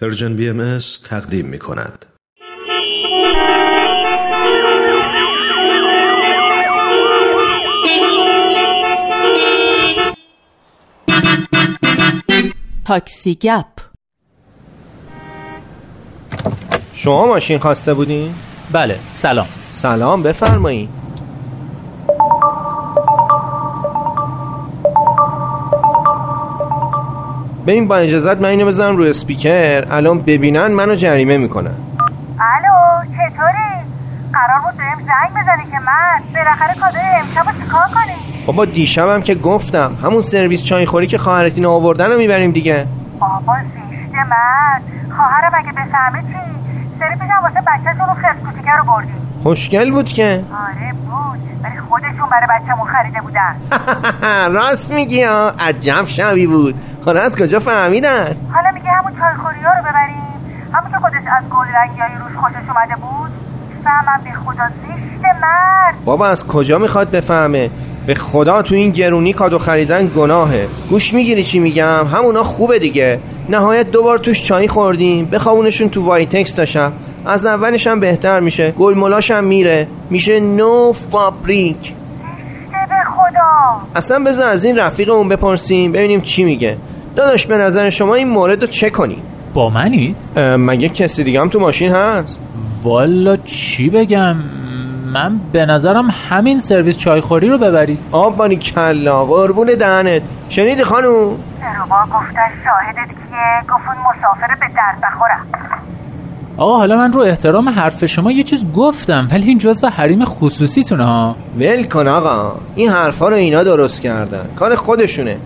Persian BM تقدیم می کند. تاکسی گپ شما ماشین خواسته بودین؟ بله سلام سلام بفرمایید ببین با اجازت من اینو بذارم روی اسپیکر الان ببینن منو جریمه می‌کنن الو چطوری؟ قرار بود بهم زنگ بزنی که من بالاخره کادوی امشب رو چیکار کنی؟ بابا دیشبم که گفتم همون سرویس چای خوری که خواهرت اینو آوردن رو می‌بریم دیگه بابا زیشت من خواهرم اگه بفهمه چی؟ سری پیشم واسه بچهشون رو خس کوچیکه رو بردیم خوشگل بود که. آره بود. ولی خودشون برای بچه‌مون خریده بودن. راست میگی ها. عجب شبی بود. حالا از کجا فهمیدن؟ حالا میگه همون چایخوری ها رو ببریم. همون که خودش از گل رنگیایی روش خوشش اومده بود. می‌فهمن به خدا زشته مرد. بابا از کجا می‌خواد بفهمه؟ به خدا تو این گرونی کادو خریدن گناهه. گوش می‌گیری چی میگم؟ همونا خوبه دیگه. نهایت دوبار توش چای خوردیم. بخوابونشون تو وایتکس داشتم از اولش هم بهتر میشه. گلملاش هم میره. میشه نو فابریک. به خدا اصلا بذار از این رفیق اون بپرسیم ببینیم چی میگه. داداش به نظر شما این مورد رو چه کنیم با منید؟ مگه کسی دیگه هم تو ماشین هست؟ والا چی بگم؟ من به نظرم همین سرویس چایخوری رو ببرید آب بانی کلا قربون دهنت. شنیدی خانوم؟ دروبا گفتن شاهدت کیه؟ گفت اون مسافر به درد بخورم آقا حالا من رو احترام حرف شما یه چیز گفتم ولی این جزو حریم خصوصیتونه ها. ول کن آقا. این حرفا رو اینا درست کردن. کار خودشونه.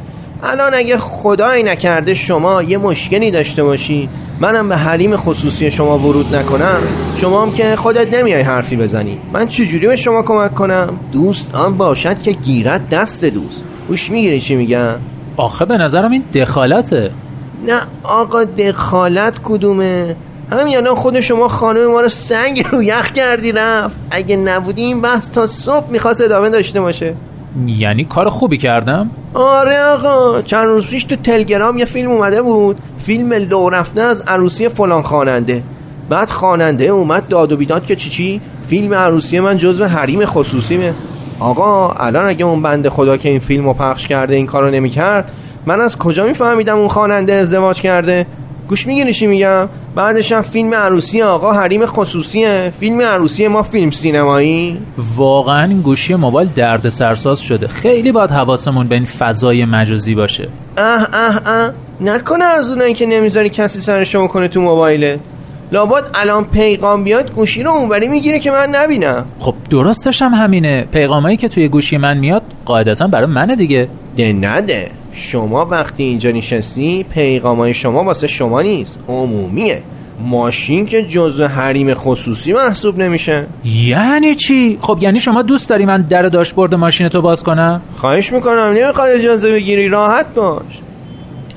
الان اگه خدایی نکرده شما یه مشکلی داشته باشی منم به حریم خصوصی شما ورود نکنم. شما هم که خودت نمیای حرفی بزنی. من چجوری به شما کمک کنم؟ دوست آن باشد که گیرد دست دوست. گوش می‌گیری چی میگم؟ آخه به نظرم این دخالته. نه آقا دخالت کدومه؟ همین الان خود شما خانم ما رو سنگ رو یخ کردی رفت. اگه نبودی این بحث تا صبح می‌خواست ادامه داشته باشه. یعنی کار خوبی کردم؟ آره آقا. چند روز پیش تو تلگرام یه فیلم اومده بود. فیلم لو رفته از عروسی فلان خواننده. بعد خواننده اومد داد و بیداد که چی چی؟ فیلم عروسی من جزو حریم خصوصیمه. آقا الان اگه اون بنده خدا که این فیلم رو پخش کرده این کارو نمی‌کرد من از کجا میفهمیدم اون خواننده ازدواج کرده؟ گوش می‌گیری چی میگم؟ بعدش هم فیلم عروسی آقا حریم خصوصیه. فیلم عروسی ما فیلم سینمایی. واقعا این گوشی موبایل درد سرساز شده. خیلی باید حواسمون به این فضای مجازی باشه. اه اه اه. نکنه از اونایی که نمی‌ذاری کسی سرشو کنه تو موبایله لابد الان پیغام بیاد گوشی رو اونوری می‌گیره که من نبینم. خب درستش هم همینه. پیغامایی که توی گوشی من میاد قاعدتا برای منه دیگه. ده نده شما وقتی اینجا نشستی پیغامای شما واسه شما نیست. عمومیه. ماشین که جزو حریم خصوصی محسوب نمیشه. یعنی چی؟ خب یعنی شما دوست داری من در داشبورد ماشین تو باز کنم؟ خواهش می‌کنم. نمی‌خواد اجازه بگیری. راحت باش.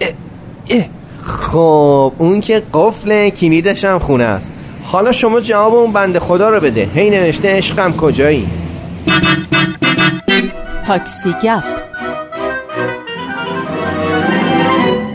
اه، اه. خب اون که قفل کلیدش هم خونه است. حالا شما جواب اون بنده خدا رو بده. هی نوشته عشقم کجایی؟ تاکسی گپ.